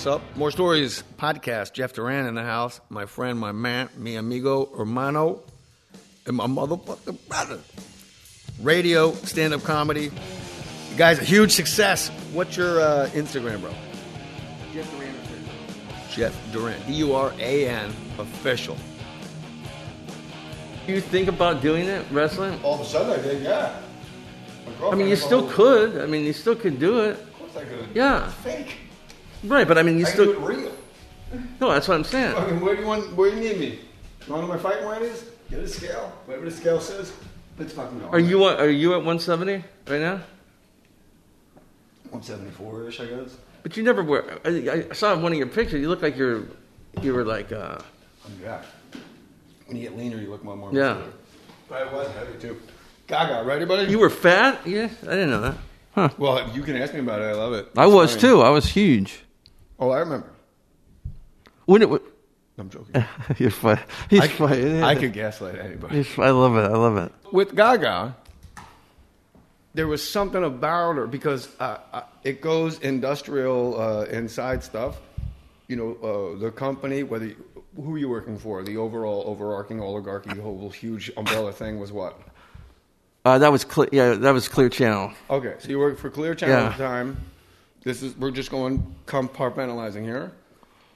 what's up? Mohr Stories podcast. Jeff Duran in the house. My friend, my man, mi amigo, hermano, and my motherfucking brother. Radio, stand up comedy. You guys, a huge success. What's your uh, Instagram, bro? Jeff Duran official. Jeff Duran. D U R A N official. Do You think about doing it, wrestling? All of a sudden, I did, yeah. I mean, you still could. I mean, you still could do it. Of course, I could. Yeah. Fake. Right, but I mean, you I can do still. it real. No, that's what I'm saying. I mean, where do you want? Where do you need me? You want my fight weight is? Get a scale. Whatever the scale says. Let's fucking go. Are you at- are you at 170 right now? 174 ish, I guess. But you never wear. I, I saw one of your pictures. You look like you're you were like uh, Yeah. When you get leaner, you look more more. Yeah. muscular. But I was heavy too. Gaga, ready, buddy? you were fat. Yeah, I didn't know that. Huh. Well, you can ask me about it. I love it. I It's was too. I was huge. Oh, I remember. When it, I'm joking. you're funny. He's I, funny. I could gaslight anybody. I love it. I love it. with Gaga, there was something about her because uh, uh, it goes industrial uh, inside stuff. You know, uh, the company, whether you, who are you working for, the overall overarching oligarchy, the whole huge umbrella thing was what? Uh, that was clear. Yeah, that was Clear Channel. Okay, so you work for Clear Channel Yeah. at the time. This is we're just going compartmentalizing here,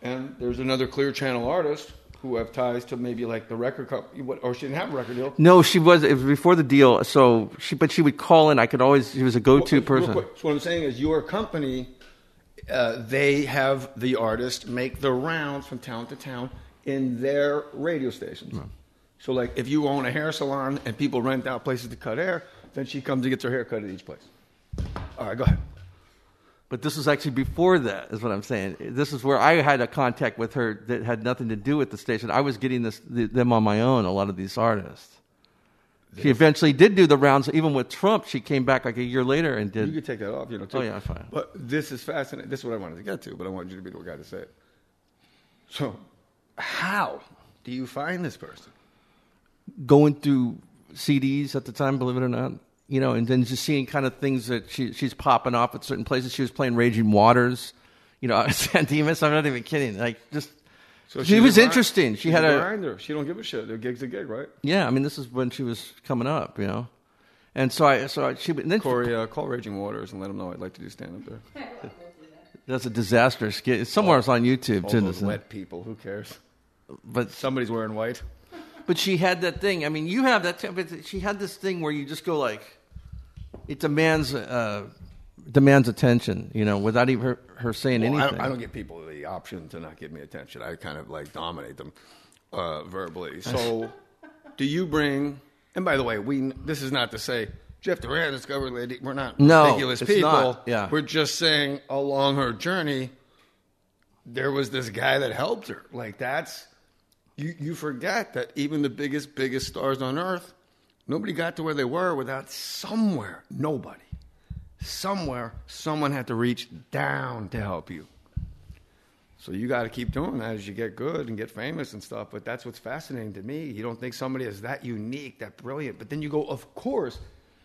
and there's another Clear Channel artist who have ties to maybe like the record company, what- or she didn't have a record deal. No, she was. It was before the deal. So she, but she would call in. I could always. She was a go-to Real person. quick, So what I'm saying is, your company, uh, they have the artist make the rounds from town to town in their radio stations. So, like, if you own a hair salon and people rent out places to cut hair, then she comes and gets her hair cut at each place. All right, go ahead. But this was actually before that, is what I'm saying. This is where I had a contact with her that had nothing to do with the station. I was getting this, th them on my own, a lot of these artists. She eventually did do the rounds. Even with Trump, she came back like a year later and did You could take that off, you know. Too. Oh, yeah, fine. But this is fascinating. This is what I wanted to get to, but I wanted you to be the guy to say it. So, how do you find this person? going through CDs at the time, believe it or not. You know, and then just seeing kind of things that she, she's popping off at certain places. She was playing Raging Waters, you know, San Dimas. I'm not even kidding. Like, just So she she's was a interesting. She she's had a grinder. She don't give a shit. The gig's a gig, right? yeah. I mean, this is when she was coming up, you know. And so I, so I, she, and then Corey, uh, call Raging Waters and let them know I'd like to do stand up there. that's a disaster skit. It's somewhere it's on YouTube All too. those this- wet people, who cares? But Somebody's wearing white. But she had that thing. I mean, you have that. But she had this thing where you just go like, it demands uh, demands attention. You know, without even her, her saying Well, I, anything. don't, I don't give people the option to not give me attention. I kind of like dominate them uh, verbally. So, do you bring? And by the way, we this is not to say Jeff Duran discovered Lady. We're not No, ridiculous people. not. Yeah. we're just saying along her journey, there was this guy that helped her. Like that's you. You forget that even the biggest, biggest stars on earth, nobody got to where they were without somewhere. Nobody. Somewhere, someone had to reach down to help you. So you got to keep doing that as you get good and get famous and stuff. But that's what's fascinating to me. You don't think somebody is that unique, that brilliant. But then you go, of course,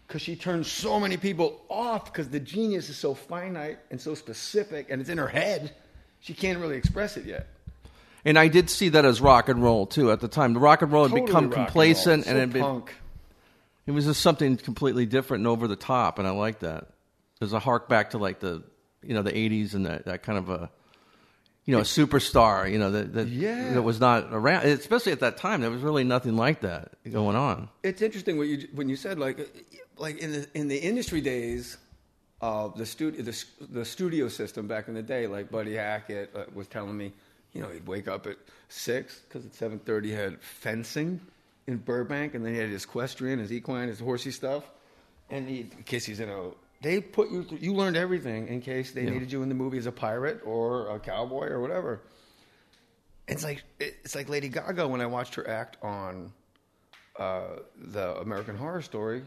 because she turns so many people off because the genius is so finite and so specific and it's in her head. She can't really express it yet. And I did see that as rock and roll too at the time. The rock and roll had Totally become and complacent, and, So it, punk. it was just something completely different and over the top, and I like that. There's a hark back to like the you know the '80s and that, that kind of a you know a superstar. You know that that, Yeah. that was not around, especially at that time. There was really nothing like that going on. It's interesting what you when you said like like in the in the industry days of the studio the, the studio system back in the day like Buddy Hackett uh, was telling me you know he'd wake up at six because at seven thirty he had fencing in Burbank and then he had his equestrian his equine his horsey stuff and he, in case he's in a they put you through, you learned everything in case they needed you in the movie as a pirate or a cowboy or whatever. It's like it's like Lady Gaga when I watched her act on uh, the American Horror Story.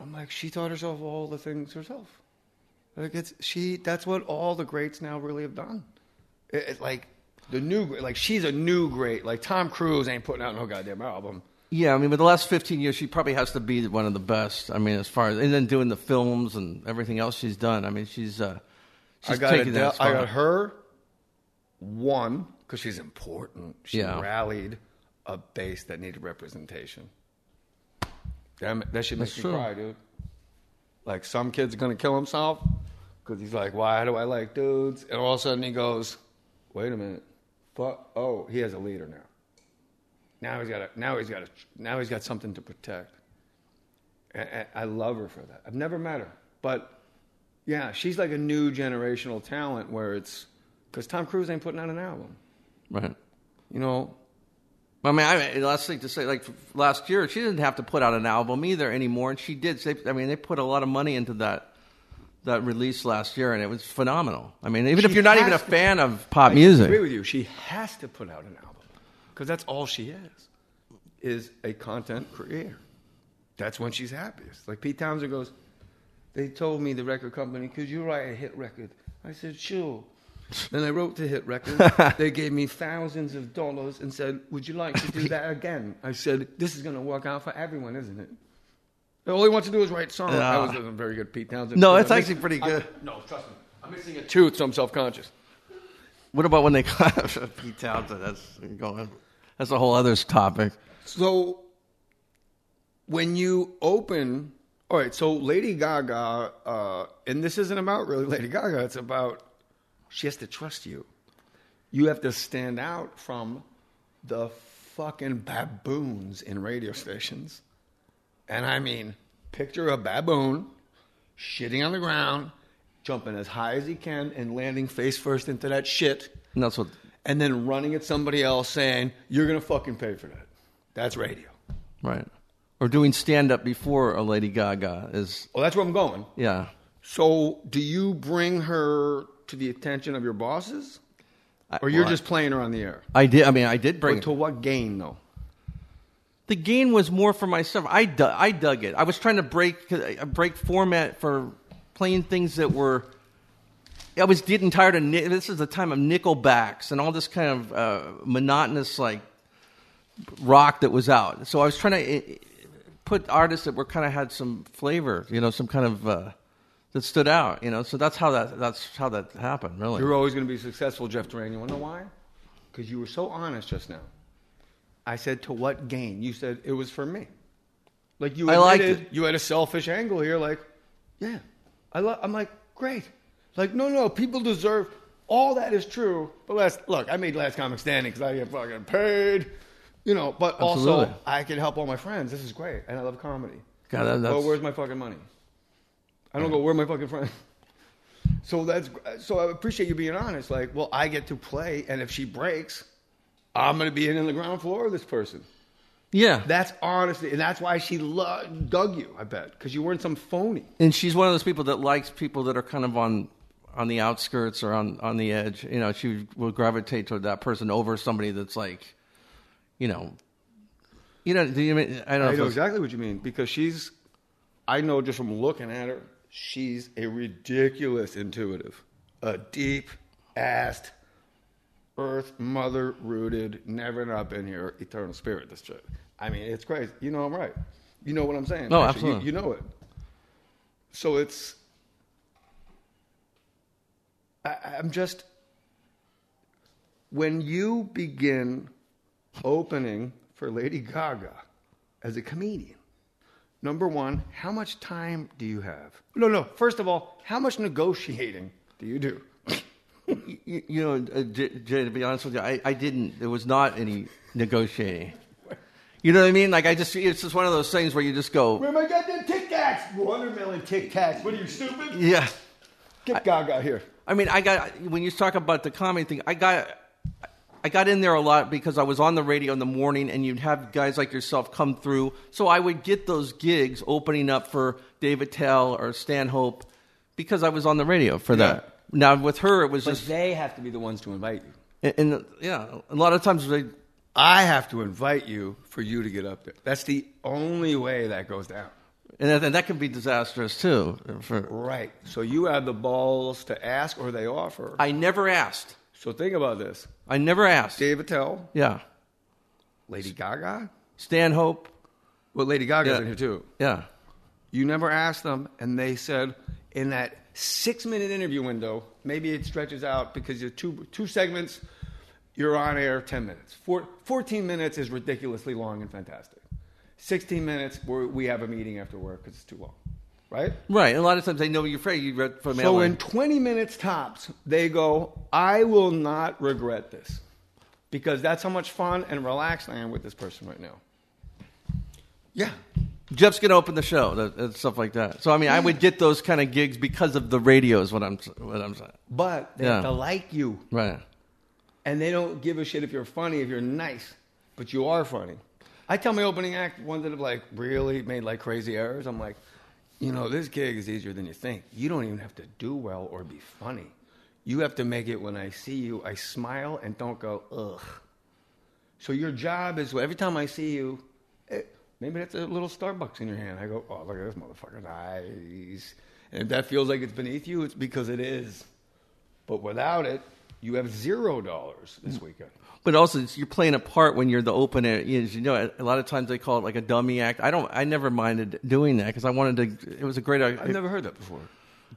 I'm like, she taught herself all the things herself. Like it's she. That's what all the greats now really have done. It, it, like the new, like she's a new great. Like Tom Cruise ain't putting out no goddamn album. Yeah, I mean, with the last 15 years, she probably has to be one of the best. I mean, as far as and then doing the films and everything else she's done. I mean, she's uh, she's I got taking Adele, that I got her, One, because she's important. She Yeah. rallied a base that needed representation. Damn that shit makes That's me cry, dude. Like some kid's gonna kill himself because he's like, "Why do I like dudes?" And all of a sudden he goes, "Wait a minute, fuck! Oh, he has a leader now. Now he's got a, now he's got a, now he's got something to protect." And, and I love her for that. I've never met her, but yeah, she's like a new generational talent where it's because Tom Cruise ain't putting out an album. Right. You know, I mean, I mean, last thing to say, like last year, she didn't have to put out an album either anymore, and she did. They, I mean, they put a lot of money into that that release last year, and it was phenomenal. I mean, even if you're not even a has to- fan of pop I music, I agree with you. She has to put out an album because that's all she is, is a content creator. That's when she's happiest. Like Pete Townshend goes, they told me the record company, could you write a hit record? I said, sure. Then I wrote the hit record. they gave me thousands of dollars and said, would you like to do that again? I said, this is going to work out for everyone, isn't it? All he wants to do is write songs. Yeah. I was a very good Pete Townshend. No, it's actually pretty good. I'm- no, trust me. I'm missing a tooth, so I'm self-conscious. what about when they got Pete Townshend? That's going. That's a whole other topic. So when you open, all right. So Lady Gaga, uh, and this isn't about really Lady Gaga. It's about she has to trust you. You have to stand out from the fucking baboons in radio stations. And I mean, picture a baboon shitting on the ground, jumping as high as he can, and landing face first into that shit And that's what. and then running at somebody else saying, You're going to fucking pay for that. That's radio. Right. Or doing stand up before a Lady Gaga is Well, that's where I'm going. yeah. So, do you bring her to the attention of your bosses? I- Or you're well, just playing her on the air? I did. I mean, I did bring. But to what gain, though? The gain was more for myself. I dug, I dug it. I was trying to break uh, break format for playing things that were. I was getting tired of this is the time of Nickelbacks and all this kind of uh, monotonous like rock that was out. So I was trying to uh, put artists that were kind of had some flavor, you know, some kind of uh, that stood out, you know. So that's how that that's how that happened, really. You're always going to be successful, Jeff Duran. You want to know why? Because you were so honest just now. I said, To what gain? You said, It was for me. Like you I liked admitted it. you had a selfish angle here, like, yeah. I lo- I'm like, Great. Like, no, no, people deserve. All that is true, but last look, I made Last Comic Standing because I get fucking paid, you know. But Absolutely. also, I can help all my friends. This is great, and I love comedy. God, that- But that's- where's my fucking money? I don't go. Where are my fucking friends? So that's so. I appreciate you being honest. Like, well, I get to play, and if she breaks, I'm going to be in, the ground floor of this person. yeah. That's honesty, and that's why she lo- dug you. I bet because you weren't some phony. and she's one of those people that likes people that are kind of on on the outskirts or on on the edge. You know, she will gravitate toward that person over somebody that's like, you know, you know. Do you mean? I don't know. I know exactly what you mean because she's. I know just from looking at her, she's a ridiculous intuitive, a deep assed, earth mother rooted, never not been here, eternal spirit. This chick. I mean, it's crazy. You know I'm right. You know what I'm saying? No, Actually, you- absolutely. You, know it. So it's. I, I'm just. When you begin opening for Lady Gaga as a comedian, number one, how much time do you have? No, no. First of all, how much negotiating do you do? You, you know, uh, J- Jay. To be honest with you, I, I didn't. There was not any negotiating. You know what I mean? Like I just, it's just one of those things where you just go, Where my goddamn Tic Tacs? Watermelon Tic Tacs. What are you stupid? yeah. Get Gaga here. I mean, I got when you talk about the comedy thing, I got I got in there a lot because I was on the radio in the morning, and you'd have guys like yourself come through. So I would get those gigs opening up for Dave Attell or Stanhope because I was on the radio for that. Now with her, it was But just they have to be the ones to invite you. and, and yeah, a lot of times they. I have to invite you for you to get up there. That's the only way that goes down. And that, and that can be disastrous too. For Right. So you have the balls to ask or they offer. I never asked. So think about this. I never asked. Dave Attell, Yeah, Lady Gaga. Stanhope. Well, Lady Gaga's Yeah. in here too. Yeah, You never asked them, and they said in that six minute interview window. Maybe it stretches out because you're two two segments. You're on air ten minutes. Four, 14 minutes is ridiculously long and fantastic. 16 minutes, we're, we have a meeting after work because it's too long, right? Right. And A lot of times they know you're afraid. You read from So in 20 minutes tops, they go, I will not regret this. Because that's how much fun and relaxed I am with this person right now. Yeah. Jeff's gonna open the show that, and stuff like that. So I mean, I would get those kind of gigs because of the radio. Is what I'm what I'm saying. But they Yeah. have to like you. Right. And they don't give a shit if you're funny, if you're nice, but you are funny. I tell my opening act, ones that have like really made like crazy errors, I'm like, you know, this gig is easier than you think. You don't even have to do well or be funny. You have to make it when I see you, I smile and don't go, ugh. So your job is every time I see you, maybe that's a little Starbucks in your hand. I go, oh, look at this motherfucker, nice. And if that feels like it's beneath you, it's because it is. But without it, you have zero dollars this mm. weekend. But also, it's, you're playing a part when you're the opener. As uh, you know, a lot of times they call it like a dummy act. I don't. I never minded doing that because I wanted to. It was a great. Uh, I've never heard that before.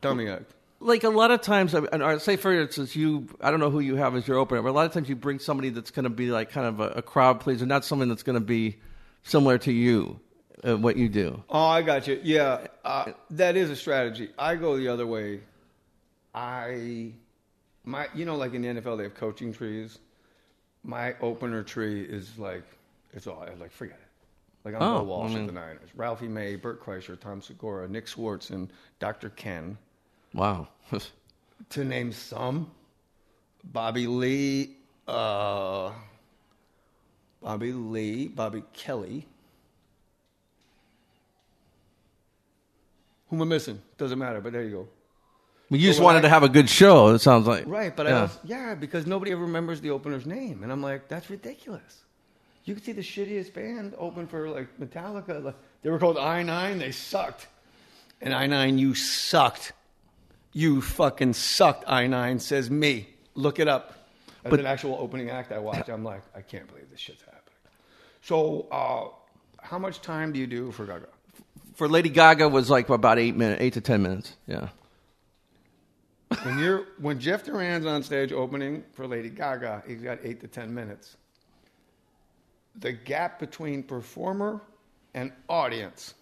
Dummy act. like a lot of times, I- and I say for instance, you, I don't know who you have as your opener, but a lot of times you bring somebody that's going to be like kind of a, a crowd pleaser, not someone that's going to be similar to you, uh, what you do. Oh, I got you. Yeah, uh, that is a strategy. I go the other way. I, my, you know, like in the NFL, they have coaching trees. My opener tree is like, it's all like forget it. Like I'm Oh, Bill Walsh I mean- the Niners, Ralphie May, Bert Kreischer, Tom Segura, Nick Swartz, and Dr. Ken. Wow. to name some, Bobby Lee, uh, Bobby Lee, Bobby Kelly. Who am I missing? Doesn't matter, but there you go. you just wanted I- to have a good show. It sounds like Right, but I yeah. also, yeah, because nobody ever remembers the opener's name, and I'm like, that's ridiculous. You could see the shittiest band open for like Metallica. Like, they were called I Nine. They sucked, and I Nine, you sucked. You fucking sucked. I Nine says me. Look it up. As But- an actual opening act, I watch. I'm like, I can't believe this shit's happening. So, uh, how much time do you do for Gaga? for Lady Gaga was like about eight minutes, eight to ten minutes. Yeah. When you're when Jeff Duran's on stage opening for Lady Gaga, he's got eight to ten minutes. The gap between performer and audience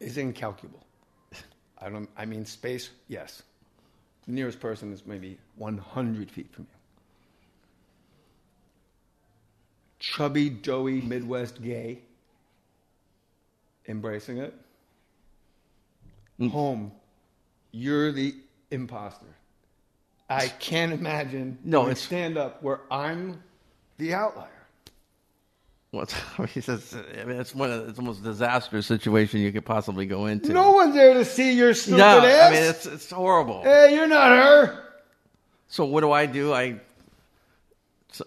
is incalculable. I don't. I mean, space. Yes, the nearest person is maybe 100 feet from you. Chubby, doughy, Midwest gay, embracing it. Mm. Home, you're the imposter. I can't imagine No, it's- stand up where I'm the outlier. Well, I mean, it's, I mean, it's one of it's the most disastrous situation you could possibly go into. No one's there to see your stupid yeah, ass. I mean, it's it's horrible. hey, you're not her. So what do I do? I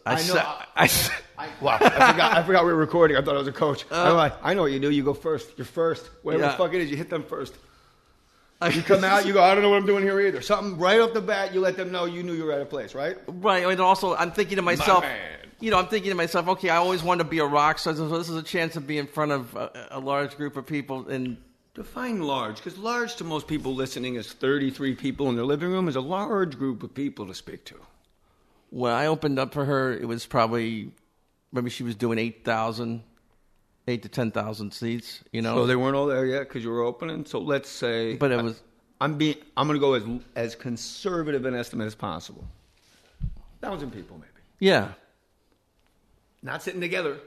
I, I know. I sa- I, wow, I forgot, I forgot we were recording. I thought I was a coach. I'm like, I know what you do. You go first. You're first. Whatever Uh, Yeah. the fuck it is, you hit them first. You come out, you go, I don't know what I'm doing here either. Something right off the bat, you let them know you knew you were at a place, right? right. And also, I'm thinking to myself, man. you know, I'm thinking to myself, okay, I always wanted to be a rock star. So this is a chance to be in front of a, a large group of people, and Define large, because large to most people listening is 33 people in their living room is a large group of people to speak to. when I opened up for her, it was probably maybe she was doing 8,000, 8 to 10,000 seats, you know. So they weren't all there yet because you were opening. So let's say, but it was I'm being, I'm going to go as as conservative an estimate as possible. Thousand people, maybe, yeah. not sitting together.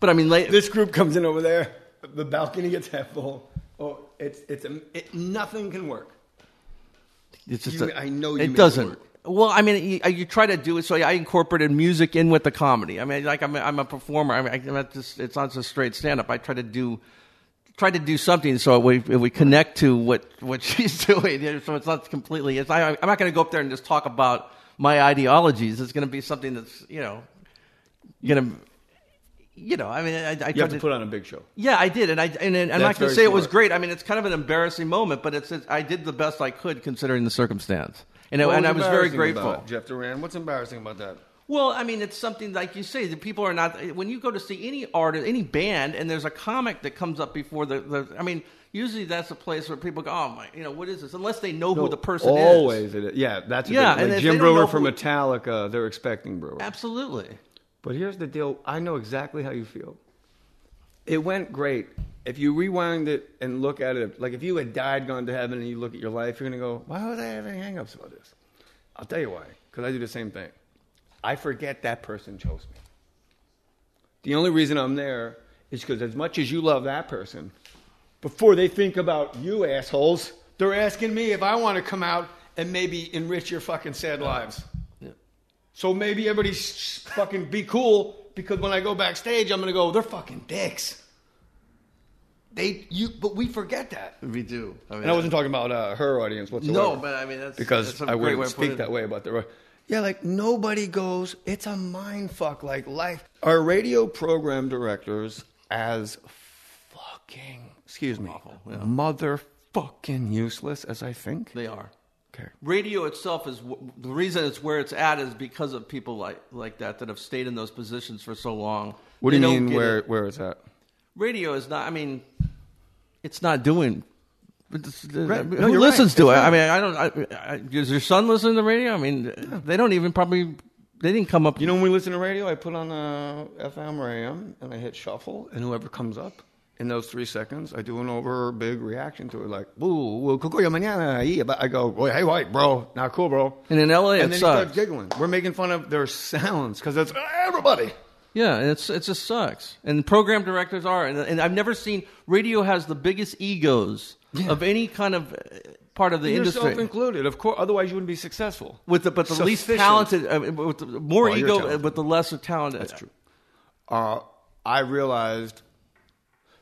But I mean, late, This group comes in over there. The balcony gets half full. Oh, it's it's a, it, nothing can work. it's just you- a- I know you it it doesn't. work. Well, I mean, you, uh, you try to do it. So I incorporated music in with the comedy. I mean, like I'm a, I'm a performer. I mean, I'm not just it's not just straight stand up. I try to do try to do something so we we connect to what what she's doing. So it's not completely. It's, I, I'm not going to go up there and just talk about my ideologies. It's going to be something that's you know going to. You know, I mean, I, I You tried have to put on a big show. yeah, I did, and I and, and I'm not going to say it was great. I mean, it's kind of an embarrassing moment, but it's, it's I did the best I could considering the circumstance, and, What and I was very grateful. about Jeff Duran. What's embarrassing about that? Well, I mean, it's something like you say. The people are not. When you go to see any artist, any band, and there's a comic that comes up before the. the I mean, usually that's a place where people go, "Oh my, you know, what is this?" Unless they know who the person is. Always, it is. yeah, that's Yeah, big- like Jim they don't know Breuer from who- Metallica. They're expecting Breuer. Absolutely. But here's the deal. I know exactly how you feel. It went great. If you rewind it and look at it, like if you had died, gone to heaven, and you look at your life, you're going to go, why was I having hangups about this? I'll tell you why. Because I do the same thing. I forget that person chose me. The only reason I'm there is because as much as you love that person, before they think about you assholes, they're asking me if I want to come out and maybe enrich your fucking sad lives. Yeah. So maybe everybody fucking be cool because when I go backstage, I'm gonna go. They're fucking dicks. They you, but we forget that. We do. I mean, And I wasn't talking about uh, her audience whatsoever. No, but I mean that's because that's a I great wouldn't of speak that way about the. Yeah, like nobody goes. It's a mind fuck. Like life. Our radio program directors, as fucking excuse me, Awful, yeah. motherfucking useless as I think. They are. Okay. Radio itself is the reason it's where it's at is because of people like like that that have stayed in those positions for so long. What do They you don't mean? get Where it. where is that? radio is not? I mean, it's not doing. Right. Who No, listens right. to it? I mean, I don't. I, I, does your son listen to the radio? I mean, they don't even probably. They didn't come up. You know, when we listen to radio, I put on uh, FM or AM and I hit shuffle, and whoever comes up in those three seconds, I do an over big reaction to it, like, "Ooh, well, kukuya mañana ahí." But I go, "Well, "Hey, white, bro, not cool, bro." and in LA, and then he sucks. starts giggling. We're making fun of their sounds because it's everybody. Yeah, and it's it just sucks. And program directors are, and, and I've never seen radio has the biggest egos Yeah. of any kind of uh, part of the Yourself industry. included, of course. Otherwise, you wouldn't be successful. with the but the least talented, uh, with the more ego, but the lesser talented. That's true. Uh, I realized,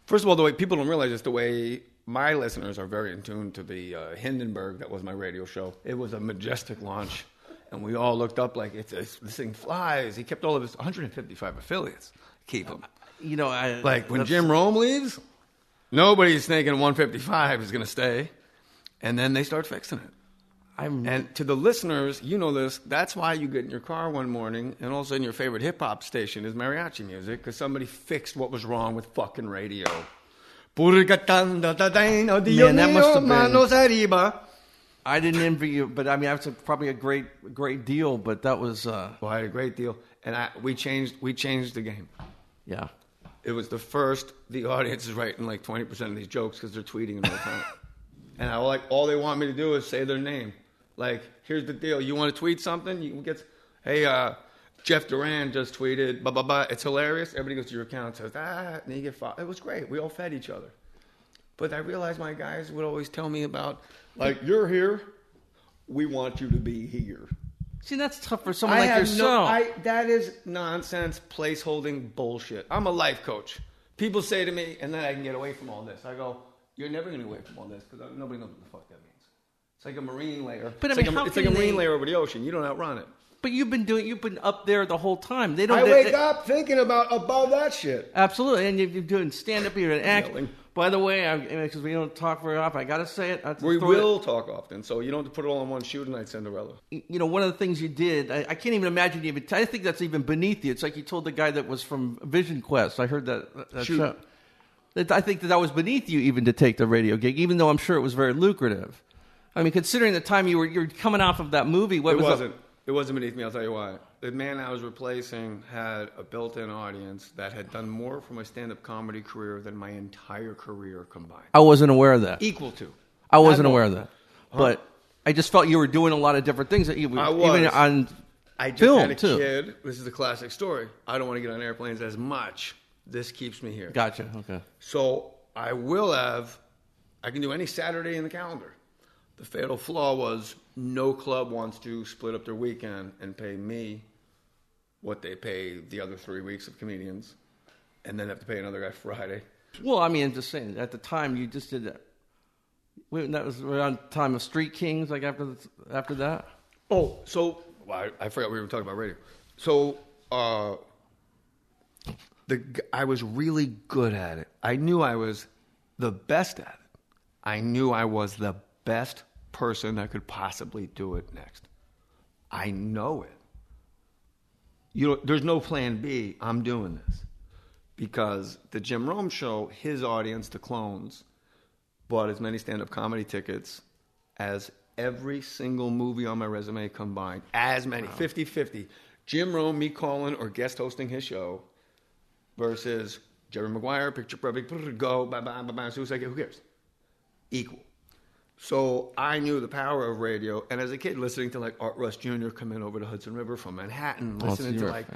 first of all, the way people don't realize is the way my listeners are very in tune to the uh, Hindenburg that was my radio show. It was a majestic launch, and we all looked up like it's, it's this thing flies. He kept all of his 155 affiliates. Keep them. You know, I, Like when Jim Rome leaves, nobody's thinking 155 is going to stay, and then they start fixing it. I'm And to the listeners, you know this. That's why you get in your car one morning, and all of a sudden your favorite hip hop station is mariachi music because somebody fixed what was wrong with fucking radio. Man, that must have been- I didn't envy you, but I mean, that's a, probably a great great deal. But that was, uh, Well, I had a great deal, and I, we changed. We changed the game. yeah. It was the first. The audience is writing like twenty percent of these jokes because they're tweeting them all the time. and I like all they want me to do is say their name. Like, here's the deal: you want to tweet something? You get, hey, uh, Jeff Duran just tweeted, blah blah blah. It's hilarious. Everybody goes to your account and says, ah, and you get followed. It was great. We all fed each other. But I realized my guys would always tell me about, like, you're here. We want you to be here. See, that's tough for someone I like have yourself. No, I, that is nonsense, placeholding bullshit. I'm a life coach. People say to me, and then I can get away from all this. I go, you're never going to get away from all this because nobody knows what the fuck that means. It's like a marine layer. But I it's mean, like a, it's like a marine they- layer over the ocean. You don't outrun it. but you've been doing, you've been up there the whole time. They don't. I they- wake they- up thinking about above that shit. Absolutely, and you- you're doing stand up, you're an act. By the way, because we don't talk very often, I got to say it. We throw it- will talk often, so you don't have to put it all in one shoe tonight, Cinderella. you know, one of the things you did, I, I can't even imagine you even. I think that's even beneath you. It's like you told the guy that was from Vision Quest. I heard that. that Shoot. show. I think that that was beneath you even to take the radio gig, even though I'm sure it was very lucrative. I mean, considering the time you were you're coming off of that movie, what It was wasn't. It wasn't beneath me. I'll tell you why. The man I was replacing had a built-in audience that had done more for my stand-up comedy career than my entire career combined. I wasn't aware of that. Equal to. I wasn't Admiral. aware of that, but I just felt you were doing a lot of different things that you I even on I just film had a too. kid. This is a classic story. I don't want to get on airplanes as much. This keeps me here. Gotcha. Okay. So I will have. I can do any Saturday in the calendar. The fatal flaw was no club wants to split up their weekend and pay me what they pay the other three weeks of comedians, and then have to pay another guy Friday. Well, I mean, I'm just saying. At the time, you just did that. That was around the time of Street Kings, like after the, after that. Oh, so well, I, I forgot we were talking about radio. So uh, the I was really good at it. I knew I was the best at it. I knew I was the best person that could possibly do it next. I know it. You know, there's no plan B. I'm doing this because the Jim Rome show, his audience, the clones, bought as many stand-up comedy tickets as every single movie on my resume combined. As many, 50-50. Jim Rome, me calling or guest hosting his show versus Jerry Maguire, Picture Perfect, go, bye bye bye bye. Suicide, who cares? Equal. So I knew the power of radio, and as a kid, listening to like Art Rust Jr. come in over the Hudson River from Manhattan, Oh, listening you to like,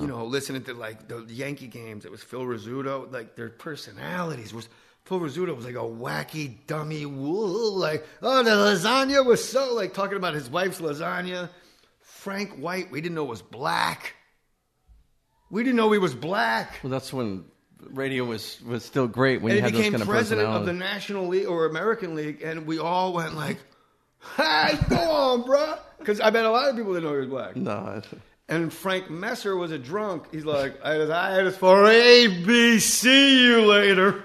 you know, listening to like the Yankee games. It was Phil Rizzuto, like their personalities was. Phil Rizzuto was like a wacky dummy, wool, like oh the lasagna was so like talking about his wife's lasagna. Frank White, we didn't know was black. We didn't know he was black. Well, that's when radio was was still great when And you he had those became kind of president of the. National League or American League, and we all went like, "Hey, go on, bruh," because I bet a lot of people didn't know he was black. No, And Frank Messer was a drunk. He's like, "I had I had for ABC you later."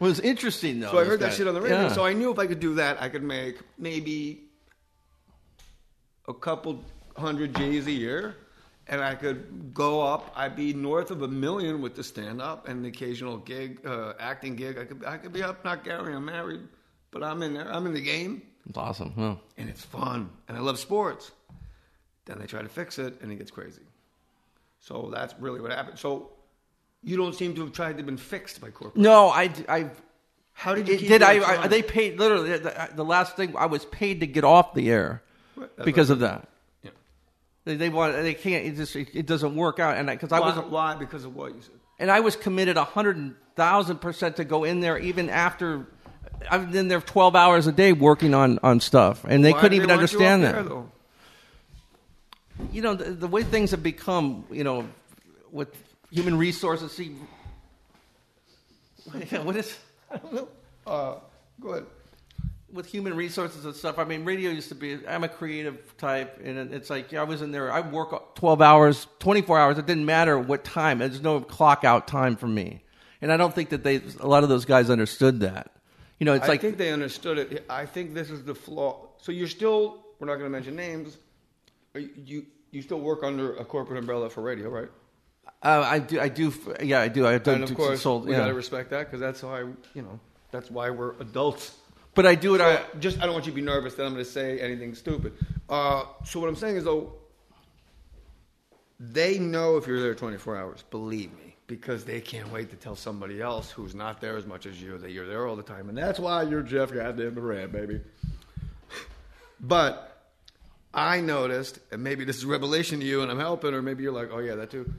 it was interesting though. So I heard that guy. shit on the radio. Yeah. So I knew if I could do that, I could make maybe a couple hundred G's a year. And I could go up. I'd be north of a million with the stand up and the occasional gig, uh, acting gig. I could, I could be up, not Gary, I'm married, but I'm in there. I'm in the game, It's awesome. Huh. and it's fun. And I love sports. Then they try to fix it, and it gets crazy. So that's really what happened. So you don't seem to have tried to been fixed by corporate. No, I, I How did you did. I, I they paid literally the, the last thing I was paid to get off the air Right, because of that. They, they want they can't. It just it, it doesn't work out. And because I, why, was why? Because of what you said. and I was committed a hundred thousand percent to go in there even after. I've been there twelve hours a day working on on stuff, and they Why couldn't do even want you understand that. there, you know the, the way things have become you know with human resources see what is I don't know. Uh, go ahead. With human resources and stuff i mean radio used to be i'm a creative type and it's like yeah, i was in there i work 12 hours 24 hours it didn't matter what time there's no clock out time for me and i don't think that they a lot of those guys understood that you know it's I like I think they understood it. I think this is the flaw. So you're still. We're not going to mention names. Are you, you you still work under a corporate umbrella for radio, right? uh, i do i do yeah i do i do, and of do course, consult, we yeah. got to respect that because that's how I, you know, that's why we're adults. But i do it So I, just I don't want you to be nervous that I'm going to say anything stupid. Uh, so what I'm saying is though, they know if you're there 24 hours. Believe me, because they can't wait to tell somebody else who's not there as much as you that you're there all the time, and that's why you're Jeff Goddamn Moran, baby. But I noticed, and maybe this is revelation to you, and I'm helping, or maybe you're like, oh yeah, that too.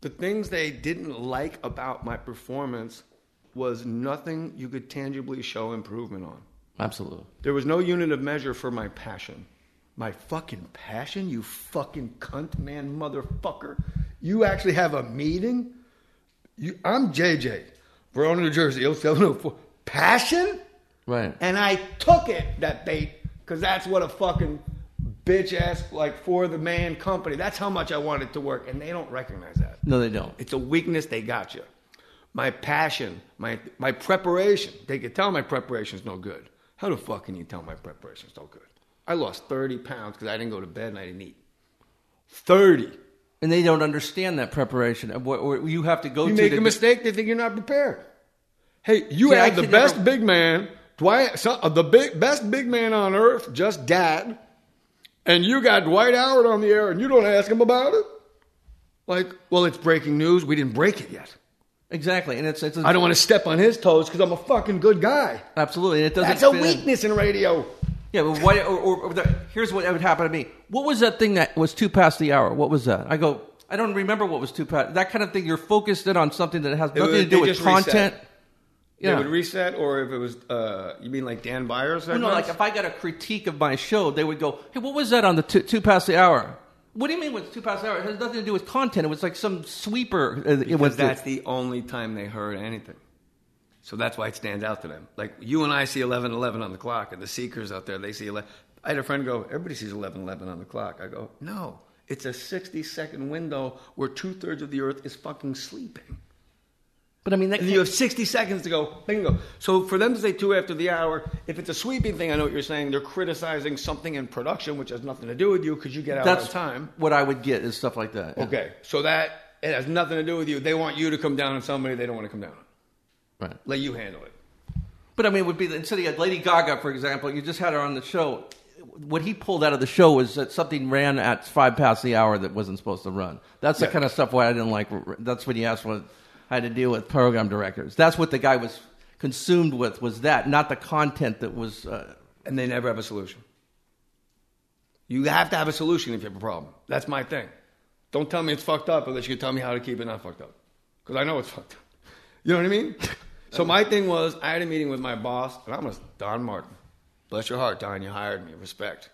The things they didn't like about my performance was nothing you could tangibly show improvement on. absolutely There was no unit of measure for my passion. My fucking passion, you fucking cunt man motherfucker. You actually have a meeting? You, I'm JJ, Verona, New Jersey, 0704. Passion? right And I took it, that bait, because that's what a fucking bitch ass, like for the man company. That's how much I want it to work. And they don't recognize that. no they don't It's a weakness, they got you. My passion, my my preparation. They could tell my preparation's no good. How the fuck can you tell my preparation's no good? I lost 30 pounds because I didn't go to bed and I didn't eat. 30. and they don't understand that preparation. What, you have to go to You to make a mistake, they think you're not prepared. Hey, you See, had the best never- big man, Dwight, uh, the big, best big man on earth, just died, and you got Dwight Howard on the air, and you don't ask him about it. Like, well, it's breaking news. We didn't break it yet. Exactly, and it's it's a, I don't want to step on his toes because I'm a fucking good guy. absolutely, and it doesn't. That's a fit in. weakness in radio. Yeah, but why? Or, or, or the, here's what would happen to me. What was that thing that was two past the hour? What was that? I go. I don't remember what was two past. That kind of thing. You're focused in on something that has nothing would- to do with reset. content. They Yeah. would reset, or if it was, uh, you mean like Dan Byers? Well, no, like if I got a critique of my show, they would go, "Hey, what was that on the two, two past the hour?" What do you mean with two past the hour? It has nothing to do with content. It was like some sweeper. uh, It was that's the only time they heard anything. So that's why it stands out to them. Like you and I see eleven eleven on the clock, and the seekers out there they see eleven. I had a friend go, "Everybody sees eleven eleven on the clock." I go, "No, it's a sixty second window where two thirds of the earth is fucking sleeping." But I mean, that you have 60 seconds to go, bingo. So for them to say two after the hour, if it's a sweeping thing, I know what you're saying. They're criticizing something in production, which has nothing to do with you because you get out that's on time. what I would get is stuff like that. yeah. Okay, so that it has nothing to do with you. They want you to come down on somebody they don't want to come down on. Right. Let you handle it. But I mean, it would be instead of Lady Gaga, for example, you just had her on the show. What he pulled out of the show was that something ran at five past the hour that wasn't supposed to run. That's the Yeah. kind of stuff why I didn't like. That's when he asked what I had to deal with program directors. That's what the guy was consumed with was that, not the content that was. Uh, And they never have a solution. You have to have a solution if you have a problem. That's my thing. Don't tell me it's fucked up unless you can tell me how to keep it not fucked up. Because I know it's fucked up. You know what I mean? so my thing was, I had a meeting with my boss, and I'm a Don Martin. Bless your heart, Don. You hired me. Respect.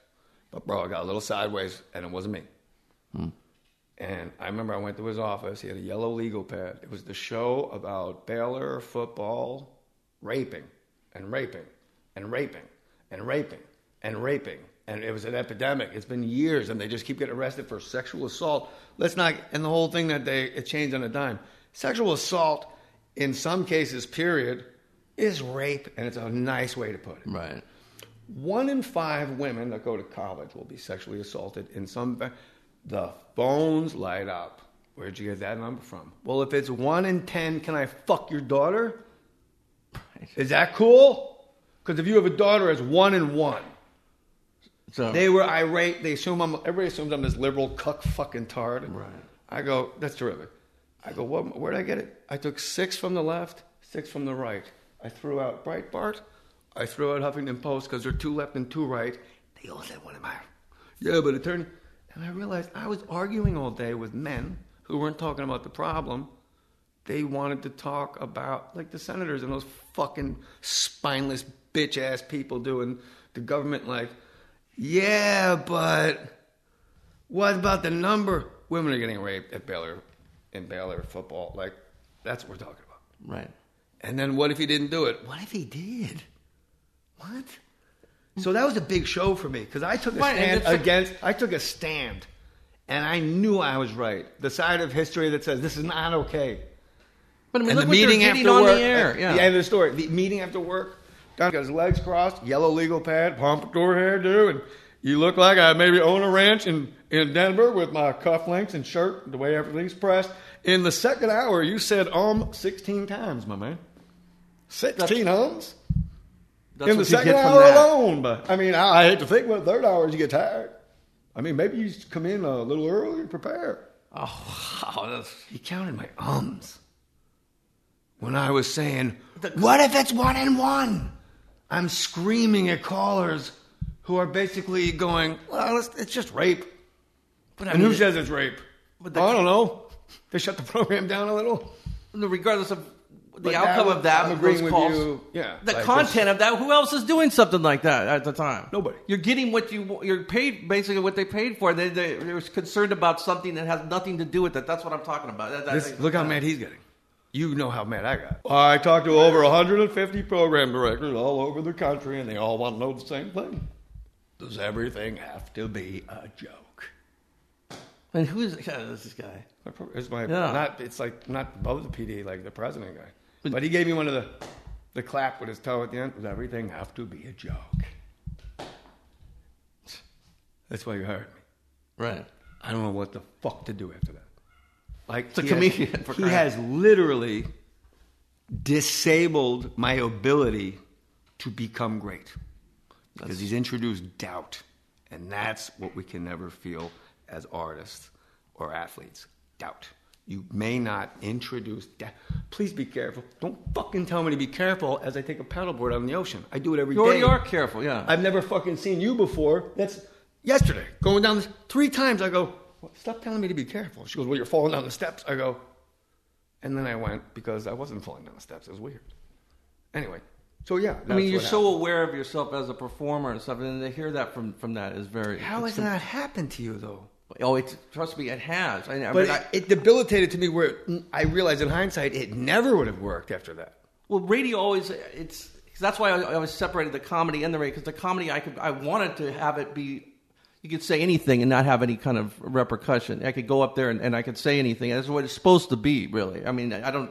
But bro, I got a little sideways, and it wasn't me. And I remember I went to his office. He had a yellow legal pad. It was the show about Baylor football raping and raping and raping and raping and raping. And it was an epidemic. It's been years, and they just keep getting arrested for sexual assault. Let's not, and the whole thing that they it changed on a dime. Sexual assault, in some cases, period, is rape, and it's a nice way to put it. right. One in five women that go to college will be sexually assaulted in some. The phones light up. Where'd you get that number from? Well, if it's one in ten, can I fuck your daughter? Is that cool? Because if you have a daughter, it's one in one. So They were irate. They assume I'm. Everybody assumes I'm this liberal cuck fucking tard. Right. I go, that's terrific. I go, what, where'd I get it? I took six from the left, six from the right. I threw out Breitbart. I threw out Huffington Post because they're two left and two right. They all said, one am I? Yeah, but attorney. And I realized I was arguing all day with men who weren't talking about the problem. They wanted to talk about, like the senators and those fucking spineless bitch ass people doing the government, like, yeah, but what about the number? Women are getting raped at Baylor, in Baylor football. Like, that's what we're talking about. right. And then what if he didn't do it? What if he did? What? So that was a big show for me because I took a Right, stand against. I took a stand, and I knew I was right. The side of history that says this is not okay. But I mean, and look the meeting after on work. the air. Yeah. The end of the story. The meeting after work. Don got his legs crossed, yellow legal pad, pompadour hairdo, and you look like I maybe own a ranch in, in Denver with my cufflinks and shirt, the way everything's pressed. In the second hour, you said um 16 times, my man. 16 ums? That's in the second hour that. alone. But I mean, I, I hate to think, what third hour is you get tired. I mean, maybe you should come in a little early and prepare. Oh, wow, He counted my ums when I was saying, "What if it's one and one?" I'm screaming at callers who are basically going, "Well, it's, it's just rape." But I and mean, who says it's rape? But the- I don't know. They shut the program down a little. regardless of the outcome that of that, I'm agreeing with calls, you. Yeah, the like content of that. Who else is doing something like that at the time? Nobody. You're getting what you you're paid basically what they paid for. They they they're concerned about something that has nothing to do with it. That's what I'm talking about. That- that- This, look how mad he's getting. You know how mad I got. I talked to over 150 program directors all over the country, and they all want to know the same thing. Does everything have to be a joke? And who is this guy? It's my Yeah. not. It's like not above the PD, like the president guy. But he gave me one of the the clap with his toe at the end. Does everything have to be a joke? That's why you hired me. Right. I don't know what the fuck to do after that. Like It's a comedian, Has, for he has literally disabled my ability to become great because he's introduced doubt, and that's what we can never feel as artists or athletes. Doubt. You may not introduce doubt. Please be careful. Don't fucking tell me to be careful as I take a paddleboard out in the ocean. I do it every day. You already are careful. Yeah. I've never fucking seen you before. That's yesterday. Going down this three times. I go, "Well, stop telling me to be careful. She goes, well, you're falling down the steps. I go, and then I went because I wasn't falling down the steps. It was weird. Anyway, so yeah. I mean, you're so happened. aware of yourself as a performer and stuff, and to hear that from from that is very. How has that happened to you though? Oh, it, trust me, it has. I, I But mean, I, it, it debilitated to me where I realized in hindsight it never would have worked after that. Well, radio always it's that's why I, I always separated the comedy and the radio because the comedy I could I wanted to have it be you could say anything and not have any kind of repercussion. I could go up there and, and I could say anything. That's what it's supposed to be, really. I mean, I don't.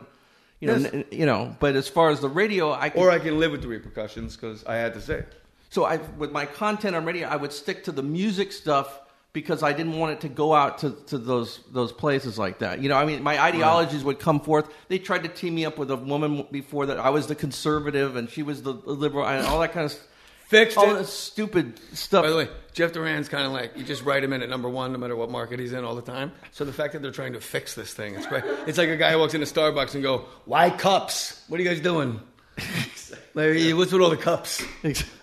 You know, Yes. n- you know. But as far as the radio, I can, Or I can live with the repercussions because I had to say. so I with my content on radio, I would stick to the music stuff because I didn't want it to go out to, to those those places like that. You know, I mean, my ideologies would come forth. They tried to team me up with a woman before that. I was the conservative and she was the liberal, and all that kind of Fixed all it. that stupid stuff. By the way, Jeff Duran's kind of like you just write him in at number one, no matter what market he's in, all the time. So the fact that they're trying to fix this thing, it's great. It's like a guy who walks into Starbucks and go, "Why cups? What are you guys doing? like, what's with all the cups?"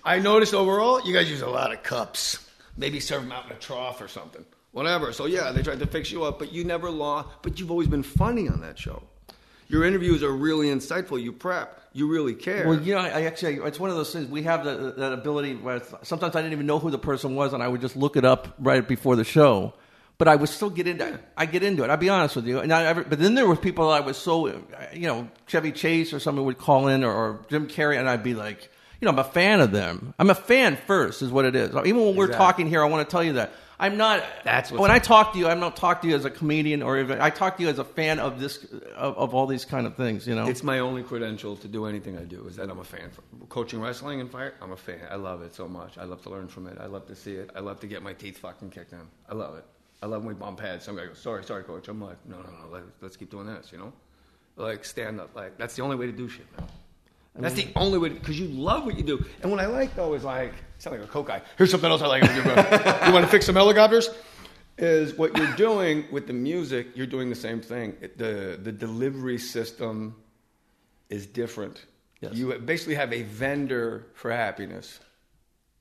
I noticed overall, you guys use a lot of cups. Maybe serve them out in a trough or something, whatever. So yeah, they tried to fix you up, but you never lost. But you've always been funny on that show. Your interviews are really insightful. You prep. You really care. Well, you know, I, actually, it's one of those things. We have that, that ability where sometimes I didn't even know who the person was, and I would just look it up right before the show. But I would still get into. I get into it. I'll be honest with you. And I, ever, but then there were people I was so, you know, Chevy Chase or someone would call in, or, or Jim Carrey, and I'd be like, you know, I'm a fan of them. I'm a fan first, is what it is. Even when we're Exactly. talking here, I want to tell you that I'm not. That's when I talk to you. I'm not talk to you as a comedian or even. I talk to you as a fan of this, of, of all these kind of things. You know, It's my only credential to do anything I do is that I'm a fan. Coaching wrestling and fire, I'm a fan. I love it so much. I love to learn from it. I love to see it. I love to get my teeth fucking kicked in. I love it. I love when we bump heads. Some guy goes, "Sorry, sorry, coach." I'm like, "No, no, no. Let, let's keep doing this." You know, like stand up. Like that's the only way to do shit, man. That's the only way because you love what you do. And what I like though is like, sound like a coke guy. Here's something else I like. about you, you want to fix some helicopters? Is what you're doing with the music? You're doing the same thing. It- the The delivery system is different. Yes. You basically have a vendor for happiness.